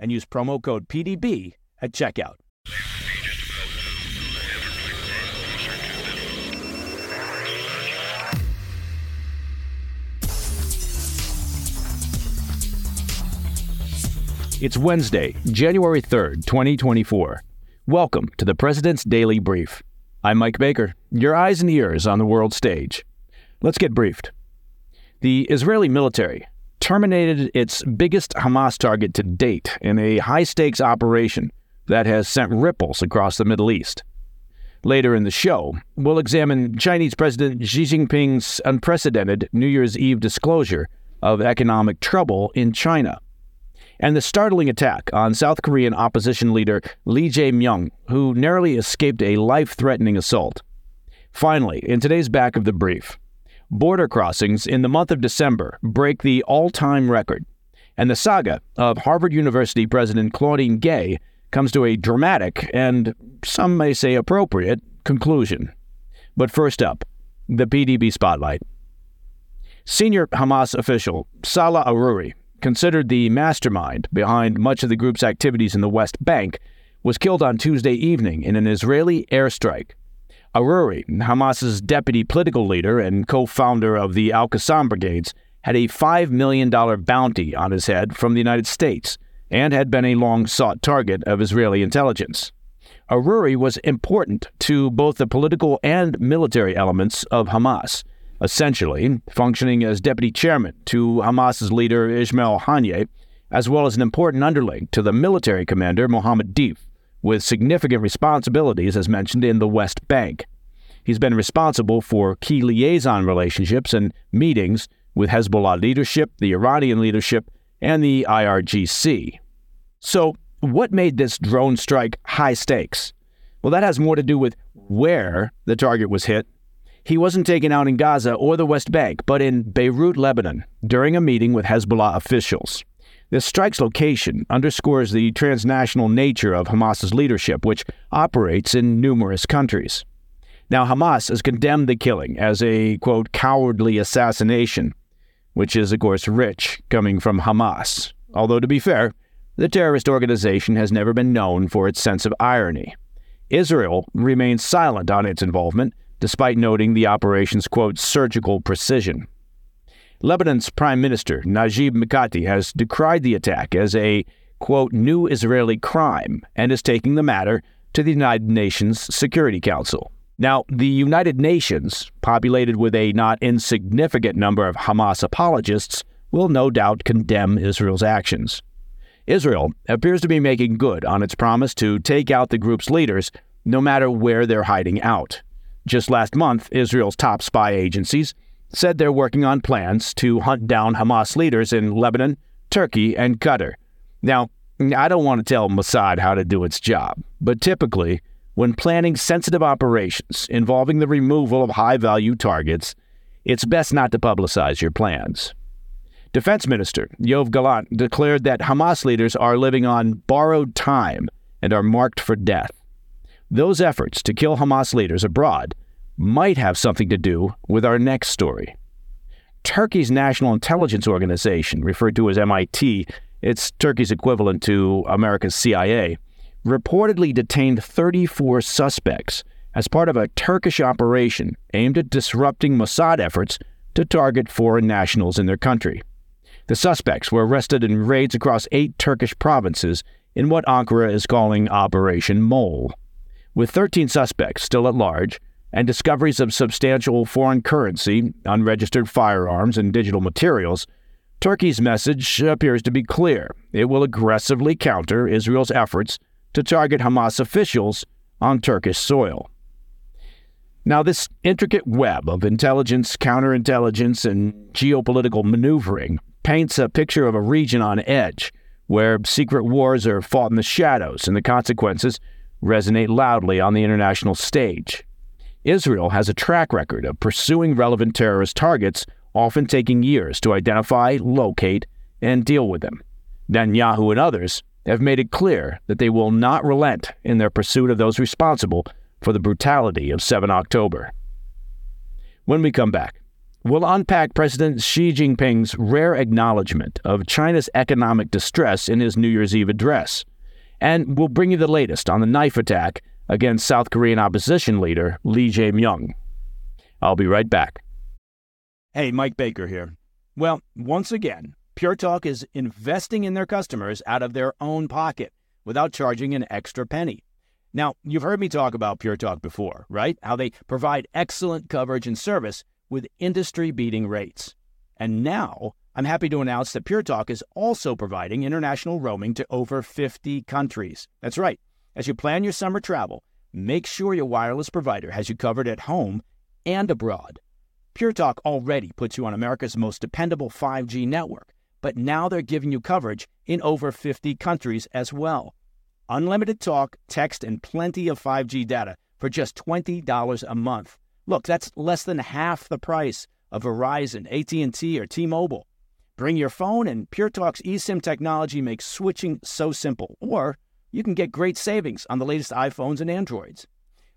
and use promo code PDB at checkout. It's Wednesday, January 3rd, 2024. Welcome to the President's Daily Brief. I'm Mike Baker, your eyes and ears on the world stage. Let's get briefed. The Israeli military terminated its biggest Hamas target to date in a high stakes operation that has sent ripples across the Middle East. Later in the show, we'll examine Chinese President Xi Jinping's unprecedented New Year's Eve disclosure of economic trouble in China and the startling attack on South Korean opposition leader Lee Jae-myung, who narrowly escaped a life-threatening assault. Finally, in today's back of the brief, border crossings in the month of December break the all-time record, and the saga of Harvard University President Claudine Gay comes to a dramatic and some may say appropriate conclusion. But first up, the PDB spotlight. Senior Hamas official Salah Aruri considered the mastermind behind much of the group's activities in the West Bank, was killed on Tuesday evening in an Israeli airstrike. Aruri, Hamas's deputy political leader and co founder of the Al Qassam Brigades, had a $5 million bounty on his head from the United States and had been a long sought target of Israeli intelligence. Aruri was important to both the political and military elements of Hamas essentially functioning as deputy chairman to Hamas's leader Ismail Haniyeh, as well as an important underling to the military commander Mohammed Deif, with significant responsibilities as mentioned in the West Bank. He's been responsible for key liaison relationships and meetings with Hezbollah leadership, the Iranian leadership, and the IRGC. So, what made this drone strike high stakes? Well, that has more to do with where the target was hit he wasn't taken out in Gaza or the West Bank, but in Beirut, Lebanon, during a meeting with Hezbollah officials. This strike's location underscores the transnational nature of Hamas's leadership, which operates in numerous countries. Now, Hamas has condemned the killing as a, quote, cowardly assassination, which is, of course, rich coming from Hamas. Although, to be fair, the terrorist organization has never been known for its sense of irony. Israel remains silent on its involvement, despite noting the operation's, quote, surgical precision. Lebanon's Prime Minister, Najib Mikati, has decried the attack as a, quote, new Israeli crime and is taking the matter to the United Nations Security Council. Now, the United Nations, populated with a not insignificant number of Hamas apologists, will no doubt condemn Israel's actions. Israel appears to be making good on its promise to take out the group's leaders, no matter where they're hiding out. Just last month, Israel's top spy agencies said they're working on plans to hunt down Hamas leaders in Lebanon, Turkey, and Qatar. Now, I don't want to tell Mossad how to do its job, but typically, when planning sensitive operations involving the removal of high value targets, it's best not to publicize your plans. Defense Minister Yoav Gallant declared that Hamas leaders are living on borrowed time and are marked for death. Those efforts to kill Hamas leaders abroad might have something to do with our next story. Turkey's National Intelligence Organization, referred to as MIT, it's Turkey's equivalent to America's CIA, reportedly detained 34 suspects as part of a Turkish operation aimed at disrupting Mossad efforts to target foreign nationals in their country. The suspects were arrested in raids across eight Turkish provinces in what Ankara is calling Operation Mole. With 13 suspects still at large and discoveries of substantial foreign currency, unregistered firearms, and digital materials, Turkey's message appears to be clear. It will aggressively counter Israel's efforts to target Hamas officials on Turkish soil. Now, this intricate web of intelligence, counterintelligence, and geopolitical maneuvering paints a picture of a region on edge where secret wars are fought in the shadows and the consequences resonate loudly on the international stage. Israel has a track record of pursuing relevant terrorist targets, often taking years to identify, locate, and deal with them. Netanyahu and others have made it clear that they will not relent in their pursuit of those responsible for the brutality of 7 October. When we come back, we'll unpack President Xi Jinping's rare acknowledgement of China's economic distress in his New Year's Eve address, and we'll bring you the latest on the knife attack against South Korean opposition leader Lee Jae-myung. I'll be right back. Hey, Mike Baker here. Well, once again, Pure Talk is investing in their customers out of their own pocket without charging an extra penny. Now, you've heard me talk about Pure Talk before, right? How they provide excellent coverage and service with industry beating rates. And now, I'm happy to announce that Pure Talk is also providing international roaming to over 50 countries. That's right. As you plan your summer travel, make sure your wireless provider has you covered at home and abroad. Pure Talk already puts you on America's most dependable 5G network, but now they're giving you coverage in over 50 countries as well unlimited talk, text, and plenty of 5G data for just $20 a month. Look, that's less than half the price of Verizon, AT&T, or T-Mobile. Bring your phone and Pure Talk's eSIM technology makes switching so simple. Or you can get great savings on the latest iPhones and Androids.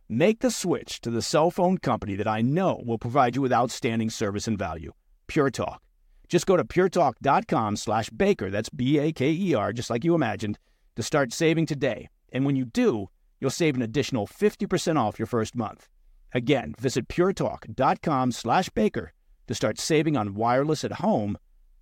Make the switch to the cell phone company that I know will provide you with outstanding service and value. Pure Talk. Just go to puretalk.com slash baker, that's B-A-K-E-R, just like you imagined, to start saving today. And when you do, you'll save an additional 50% off your first month. Again, visit puretalk.com slash baker to start saving on wireless at home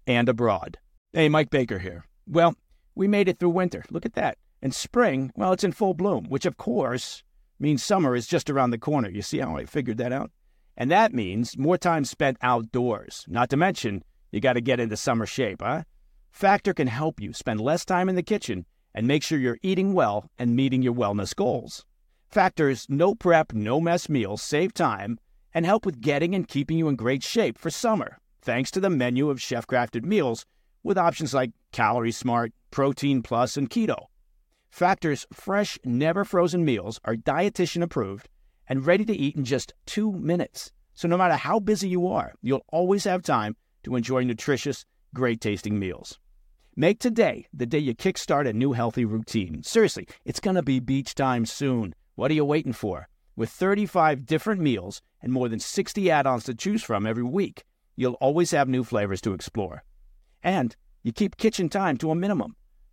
and abroad. Hey, Mike Baker here. Well, we made it through winter. Look at that. And spring, well, it's in full bloom, which of course means summer is just around the corner. You see how I figured that out? And that means more time spent outdoors. Not to mention, you got to get into summer shape, huh? Factor can help you spend less time in the kitchen and make sure you're eating well and meeting your wellness goals. Factor's no prep, no mess meals save time and help with getting and keeping you in great shape for summer, thanks to the menu of chef crafted meals with options like Calorie Smart, Protein Plus, and Keto. Factor's fresh, never frozen meals are dietitian approved and ready to eat in just two minutes. So no matter how busy you are, you'll always have time to enjoy nutritious, great tasting meals. Make today the day you kickstart a new healthy routine. Seriously, it's going to be beach time soon. What are you waiting for? With 35 different meals and more than 60 add ons to choose from every week, you'll always have new flavors to explore. And you keep kitchen time to a minimum.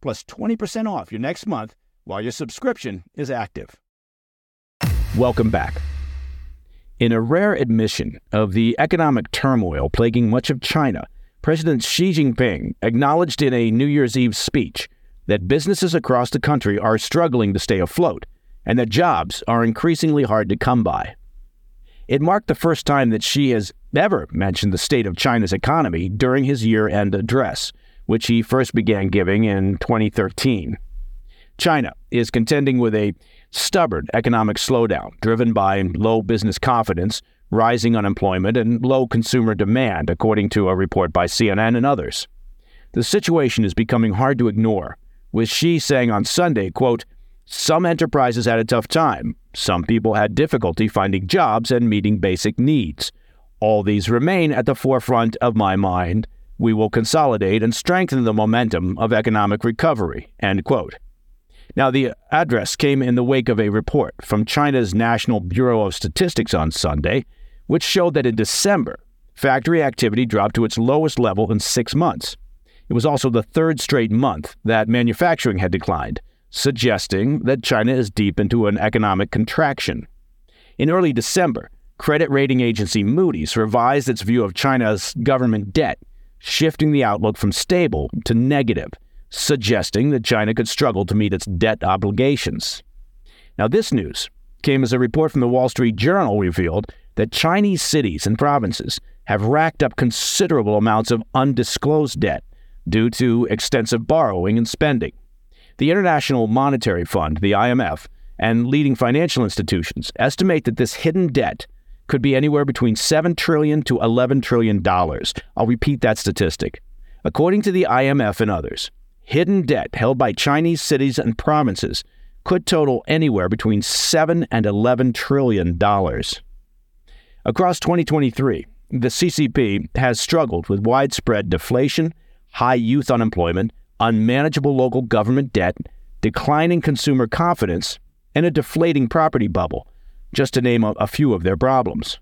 plus 20% off your next month while your subscription is active. Welcome back. In a rare admission of the economic turmoil plaguing much of China, President Xi Jinping acknowledged in a New Year's Eve speech that businesses across the country are struggling to stay afloat and that jobs are increasingly hard to come by. It marked the first time that Xi has ever mentioned the state of China's economy during his year end address, which he first began giving in 2013. China is contending with a stubborn economic slowdown driven by low business confidence rising unemployment, and low consumer demand, according to a report by CNN and others. The situation is becoming hard to ignore, with Xi saying on Sunday, quote, some enterprises had a tough time. Some people had difficulty finding jobs and meeting basic needs. All these remain at the forefront of my mind. We will consolidate and strengthen the momentum of economic recovery. End quote. Now, the address came in the wake of a report from China's National Bureau of Statistics on Sunday, which showed that in December, factory activity dropped to its lowest level in six months. It was also the third straight month that manufacturing had declined, suggesting that China is deep into an economic contraction. In early December, credit rating agency Moody's revised its view of China's government debt, shifting the outlook from stable to negative, suggesting that China could struggle to meet its debt obligations. Now, this news came as a report from the Wall Street Journal revealed that Chinese cities and provinces have racked up considerable amounts of undisclosed debt due to extensive borrowing and spending. The International Monetary Fund, the IMF, and leading financial institutions estimate that this hidden debt could be anywhere between 7 trillion to 11 trillion dollars. I'll repeat that statistic. According to the IMF and others, hidden debt held by Chinese cities and provinces could total anywhere between 7 and 11 trillion dollars. Across 2023, the CCP has struggled with widespread deflation, high youth unemployment, unmanageable local government debt, declining consumer confidence, and a deflating property bubble, just to name a, a few of their problems.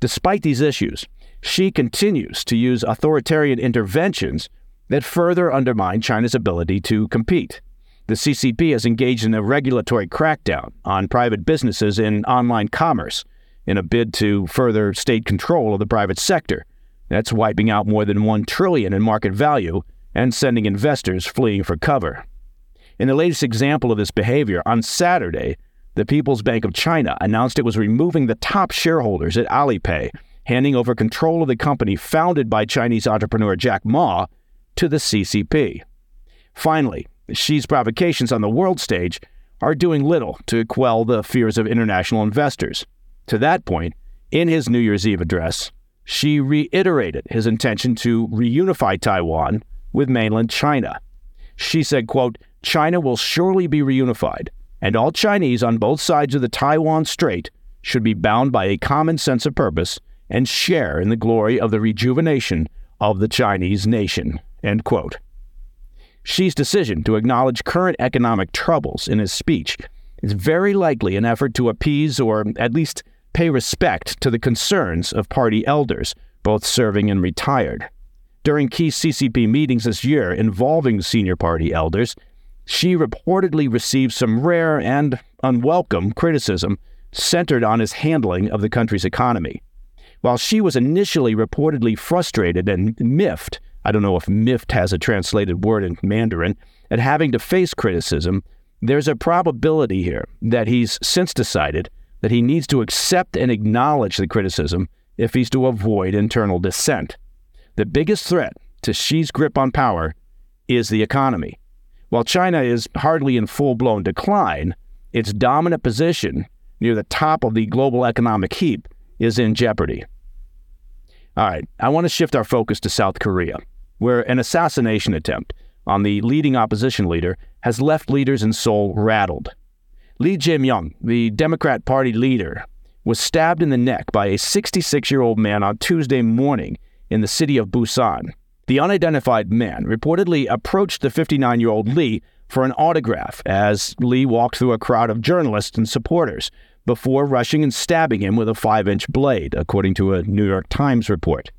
Despite these issues, Xi continues to use authoritarian interventions that further undermine China's ability to compete. The CCP has engaged in a regulatory crackdown on private businesses in online commerce in a bid to further state control of the private sector. That's wiping out more than 1 trillion in market value and sending investors fleeing for cover. In the latest example of this behavior, on Saturday, the People's Bank of China announced it was removing the top shareholders at Alipay, handing over control of the company founded by Chinese entrepreneur Jack Ma to the CCP. Finally, Xi's provocations on the world stage are doing little to quell the fears of international investors. To that point, in his New Year's Eve address, Xi reiterated his intention to reunify Taiwan with mainland China. Xi said, quote, China will surely be reunified, and all Chinese on both sides of the Taiwan Strait should be bound by a common sense of purpose and share in the glory of the rejuvenation of the Chinese nation. End quote. Xi's decision to acknowledge current economic troubles in his speech is very likely an effort to appease or at least pay respect to the concerns of party elders, both serving and retired. During key CCP meetings this year involving senior party elders, Xi reportedly received some rare and unwelcome criticism centered on his handling of the country's economy. While Xi was initially reportedly frustrated and miffed, I don't know if miffed has a translated word in Mandarin, at having to face criticism, there's a probability here that he's since decided that he needs to accept and acknowledge the criticism if he's to avoid internal dissent. The biggest threat to Xi's grip on power is the economy. While China is hardly in full blown decline, its dominant position near the top of the global economic heap is in jeopardy. All right, I want to shift our focus to South Korea, where an assassination attempt on the leading opposition leader has left leaders in Seoul rattled. Lee Jae-myung, the Democrat Party leader, was stabbed in the neck by a 66 year old man on Tuesday morning in the city of Busan. The unidentified man reportedly approached the 59 year old Lee for an autograph as Lee walked through a crowd of journalists and supporters before rushing and stabbing him with a 5 inch blade, according to a New York Times report.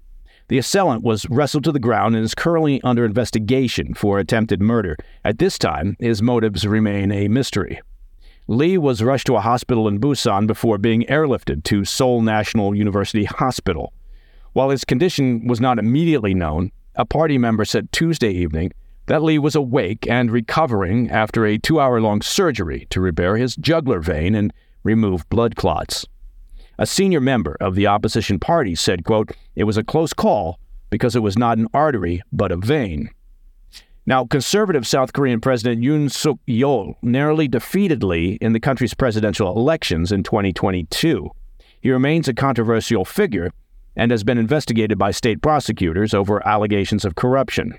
The assailant was wrestled to the ground and is currently under investigation for attempted murder. At this time, his motives remain a mystery. Lee was rushed to a hospital in Busan before being airlifted to Seoul National University Hospital. While his condition was not immediately known, a party member said Tuesday evening that Lee was awake and recovering after a two hour long surgery to repair his jugular vein and remove blood clots. A senior member of the opposition party said, quote, It was a close call because it was not an artery but a vein. Now, conservative South Korean President Yoon Suk Yeol narrowly defeated Lee in the country's presidential elections in 2022. He remains a controversial figure and has been investigated by state prosecutors over allegations of corruption.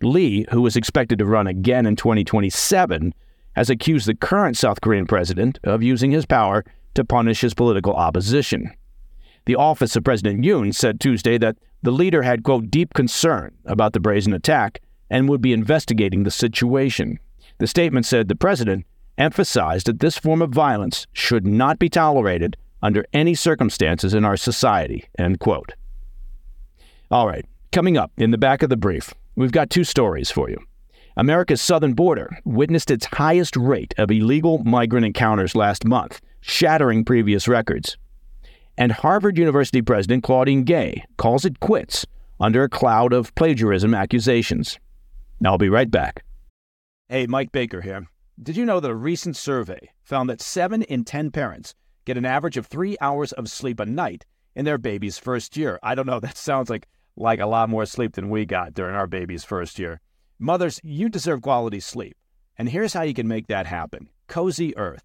Lee, who is expected to run again in 2027, has accused the current South Korean president of using his power to punish his political opposition. The office of President Yoon said Tuesday that the leader had, quote, deep concern about the brazen attack and would be investigating the situation. The statement said the president emphasized that this form of violence should not be tolerated under any circumstances in our society. End quote. All right, coming up in the back of the brief, we've got two stories for you. America's southern border witnessed its highest rate of illegal migrant encounters last month, shattering previous records. And Harvard University President Claudine Gay calls it quits under a cloud of plagiarism accusations. I'll be right back. Hey, Mike Baker here. Did you know that a recent survey found that 7 in 10 parents get an average of 3 hours of sleep a night in their baby's first year? I don't know, that sounds like like a lot more sleep than we got during our baby's first year. Mothers, you deserve quality sleep. And here's how you can make that happen Cozy Earth.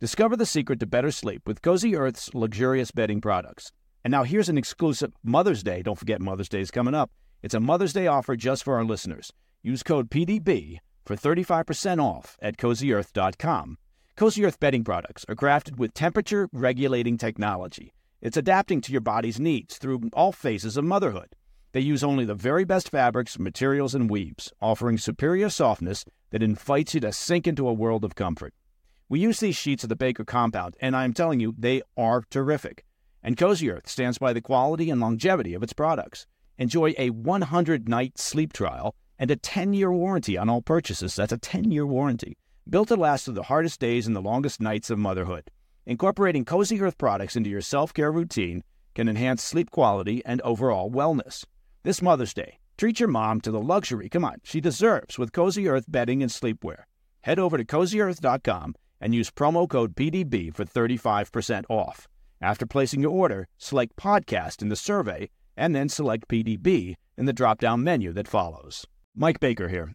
Discover the secret to better sleep with Cozy Earth's luxurious bedding products. And now here's an exclusive Mother's Day. Don't forget Mother's Day is coming up. It's a Mother's Day offer just for our listeners. Use code PDB for 35% off at cozyearth.com. Cozy Earth bedding products are crafted with temperature regulating technology. It's adapting to your body's needs through all phases of motherhood. They use only the very best fabrics, materials, and weaves, offering superior softness that invites you to sink into a world of comfort. We use these sheets of the Baker compound, and I'm telling you, they are terrific. And Cozy Earth stands by the quality and longevity of its products. Enjoy a 100 night sleep trial and a 10 year warranty on all purchases. That's a 10 year warranty. Built to last through the hardest days and the longest nights of motherhood. Incorporating Cozy Earth products into your self care routine can enhance sleep quality and overall wellness. This Mother's Day, treat your mom to the luxury, come on, she deserves with Cozy Earth bedding and sleepwear. Head over to cozyearth.com and use promo code PDB for 35% off. After placing your order, select podcast in the survey and then select PDB in the drop down menu that follows. Mike Baker here.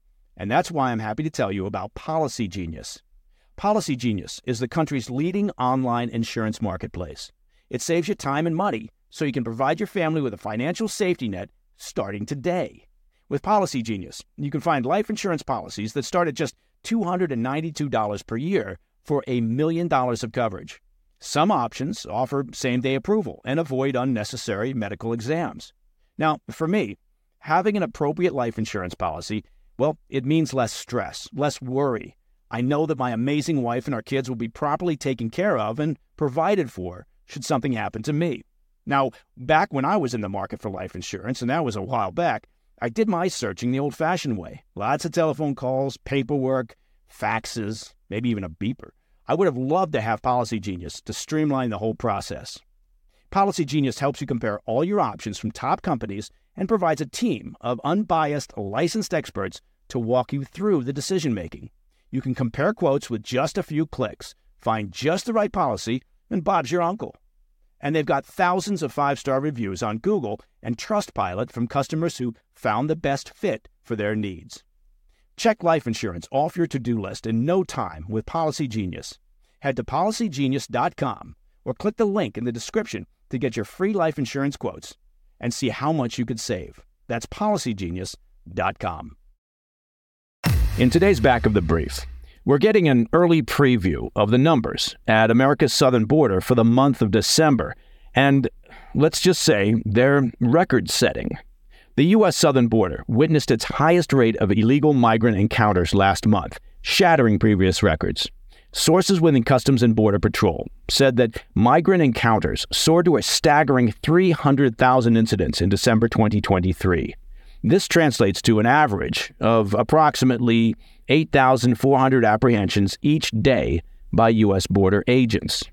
And that's why I'm happy to tell you about Policy Genius. Policy Genius is the country's leading online insurance marketplace. It saves you time and money so you can provide your family with a financial safety net starting today. With Policy Genius, you can find life insurance policies that start at just $292 per year for a million dollars of coverage. Some options offer same day approval and avoid unnecessary medical exams. Now, for me, having an appropriate life insurance policy, well, it means less stress, less worry. I know that my amazing wife and our kids will be properly taken care of and provided for should something happen to me. Now, back when I was in the market for life insurance, and that was a while back, I did my searching the old fashioned way. Lots of telephone calls, paperwork, faxes, maybe even a beeper. I would have loved to have Policy Genius to streamline the whole process. Policy Genius helps you compare all your options from top companies and provides a team of unbiased, licensed experts to walk you through the decision making. You can compare quotes with just a few clicks, find just the right policy, and Bob's your uncle. And they've got thousands of five star reviews on Google and Trustpilot from customers who found the best fit for their needs. Check life insurance off your to do list in no time with Policy Genius. Head to policygenius.com or click the link in the description to get your free life insurance quotes and see how much you could save. That's policygenius.com. In today's back of the brief, we're getting an early preview of the numbers at America's southern border for the month of December, and let's just say they're record setting. The U.S. southern border witnessed its highest rate of illegal migrant encounters last month, shattering previous records. Sources within Customs and Border Patrol said that migrant encounters soared to a staggering 300,000 incidents in December 2023. This translates to an average of approximately 8,400 apprehensions each day by U.S. border agents.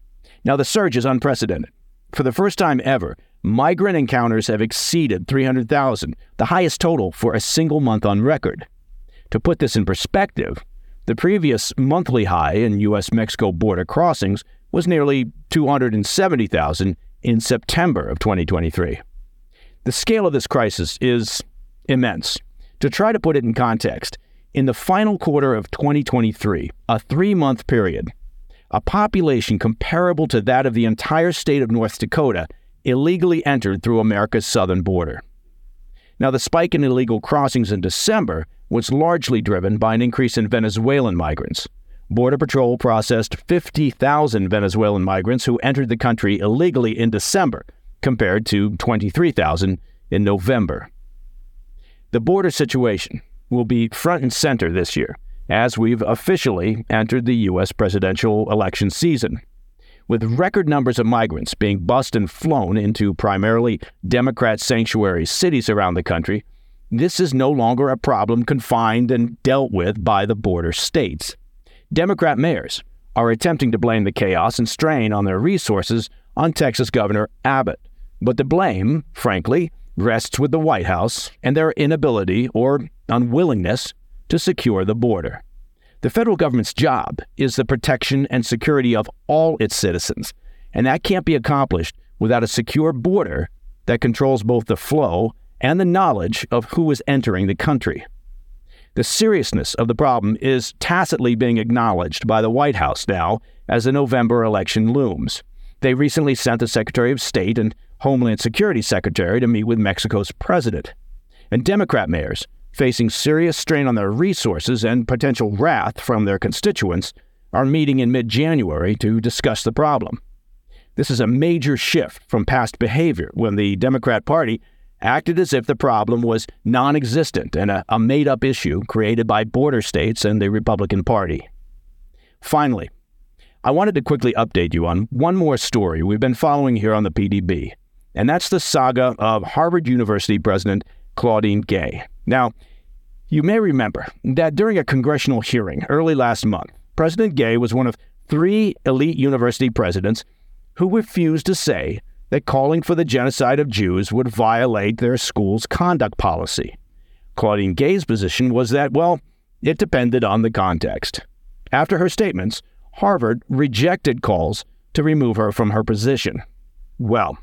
Now, the surge is unprecedented. For the first time ever, migrant encounters have exceeded 300,000, the highest total for a single month on record. To put this in perspective, the previous monthly high in U.S. Mexico border crossings was nearly 270,000 in September of 2023. The scale of this crisis is immense. To try to put it in context, in the final quarter of 2023, a three month period, a population comparable to that of the entire state of North Dakota illegally entered through America's southern border. Now, the spike in illegal crossings in December was largely driven by an increase in Venezuelan migrants. Border Patrol processed 50,000 Venezuelan migrants who entered the country illegally in December, compared to 23,000 in November. The border situation will be front and center this year as we've officially entered the U.S. presidential election season. With record numbers of migrants being bused and flown into primarily Democrat sanctuary cities around the country, this is no longer a problem confined and dealt with by the border states. Democrat mayors are attempting to blame the chaos and strain on their resources on Texas Governor Abbott. But the blame, frankly, rests with the White House and their inability or unwillingness to secure the border. The federal government's job is the protection and security of all its citizens, and that can't be accomplished without a secure border that controls both the flow and the knowledge of who is entering the country. The seriousness of the problem is tacitly being acknowledged by the White House now as the November election looms. They recently sent the Secretary of State and Homeland Security Secretary to meet with Mexico's president. And Democrat mayors facing serious strain on their resources and potential wrath from their constituents, are meeting in mid January to discuss the problem. This is a major shift from past behavior when the Democrat Party acted as if the problem was non existent and a, a made up issue created by border states and the Republican Party. Finally, I wanted to quickly update you on one more story we've been following here on the PDB, and that's the saga of Harvard University President Claudine Gay. Now, you may remember that during a congressional hearing early last month, President Gay was one of three elite university presidents who refused to say that calling for the genocide of Jews would violate their school's conduct policy. Claudine Gay's position was that, well, it depended on the context. After her statements, Harvard rejected calls to remove her from her position. Well,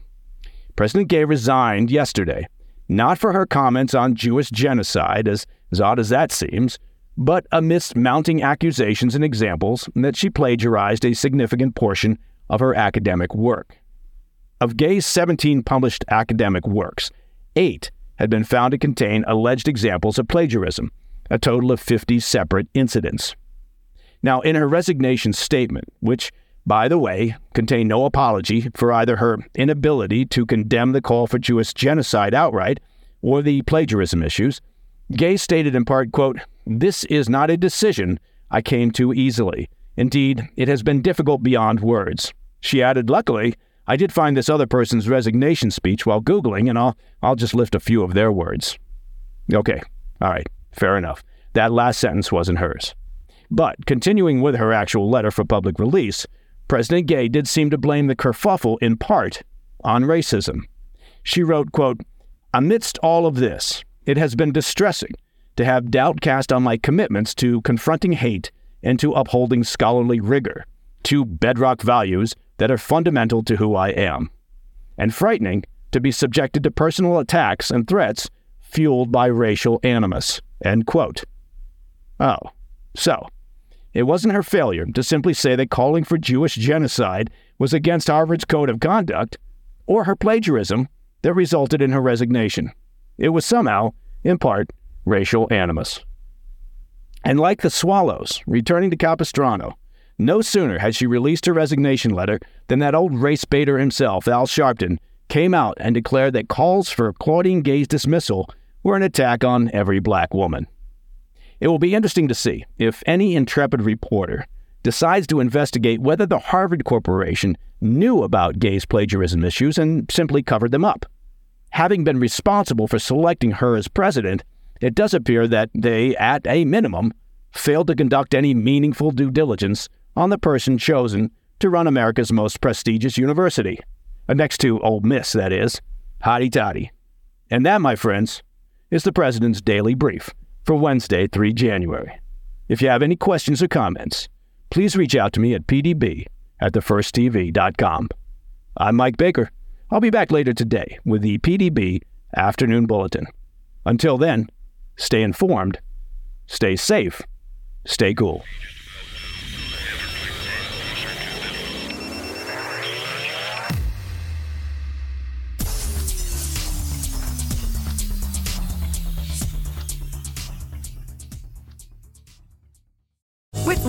President Gay resigned yesterday not for her comments on Jewish genocide, as, as odd as that seems, but amidst mounting accusations and examples that she plagiarized a significant portion of her academic work. Of Gay's 17 published academic works, eight had been found to contain alleged examples of plagiarism, a total of 50 separate incidents. Now, in her resignation statement, which by the way, contain no apology for either her inability to condemn the call for Jewish genocide outright or the plagiarism issues. Gay stated in part, quote, This is not a decision I came to easily. Indeed, it has been difficult beyond words. She added, Luckily, I did find this other person's resignation speech while Googling, and I'll, I'll just lift a few of their words. Okay, all right, fair enough. That last sentence wasn't hers. But continuing with her actual letter for public release, President Gay did seem to blame the kerfuffle in part on racism. She wrote, quote, Amidst all of this, it has been distressing to have doubt cast on my commitments to confronting hate and to upholding scholarly rigor, two bedrock values that are fundamental to who I am, and frightening to be subjected to personal attacks and threats fueled by racial animus. End quote. Oh, so it wasn't her failure to simply say that calling for Jewish genocide was against Harvard's code of conduct, or her plagiarism that resulted in her resignation. It was somehow, in part, racial animus. And like the swallows returning to Capistrano, no sooner had she released her resignation letter than that old race baiter himself, Al Sharpton, came out and declared that calls for Claudine Gay's dismissal were an attack on every black woman. It will be interesting to see if any intrepid reporter decides to investigate whether the Harvard Corporation knew about Gay's plagiarism issues and simply covered them up. Having been responsible for selecting her as president, it does appear that they, at a minimum, failed to conduct any meaningful due diligence on the person chosen to run America's most prestigious university. Next to Ole Miss, that is. Hotty toddy. And that, my friends, is the President's Daily Brief for Wednesday, 3 January. If you have any questions or comments, please reach out to me at pdb at thefirsttv.com. I'm Mike Baker. I'll be back later today with the PDB Afternoon Bulletin. Until then, stay informed, stay safe, stay cool.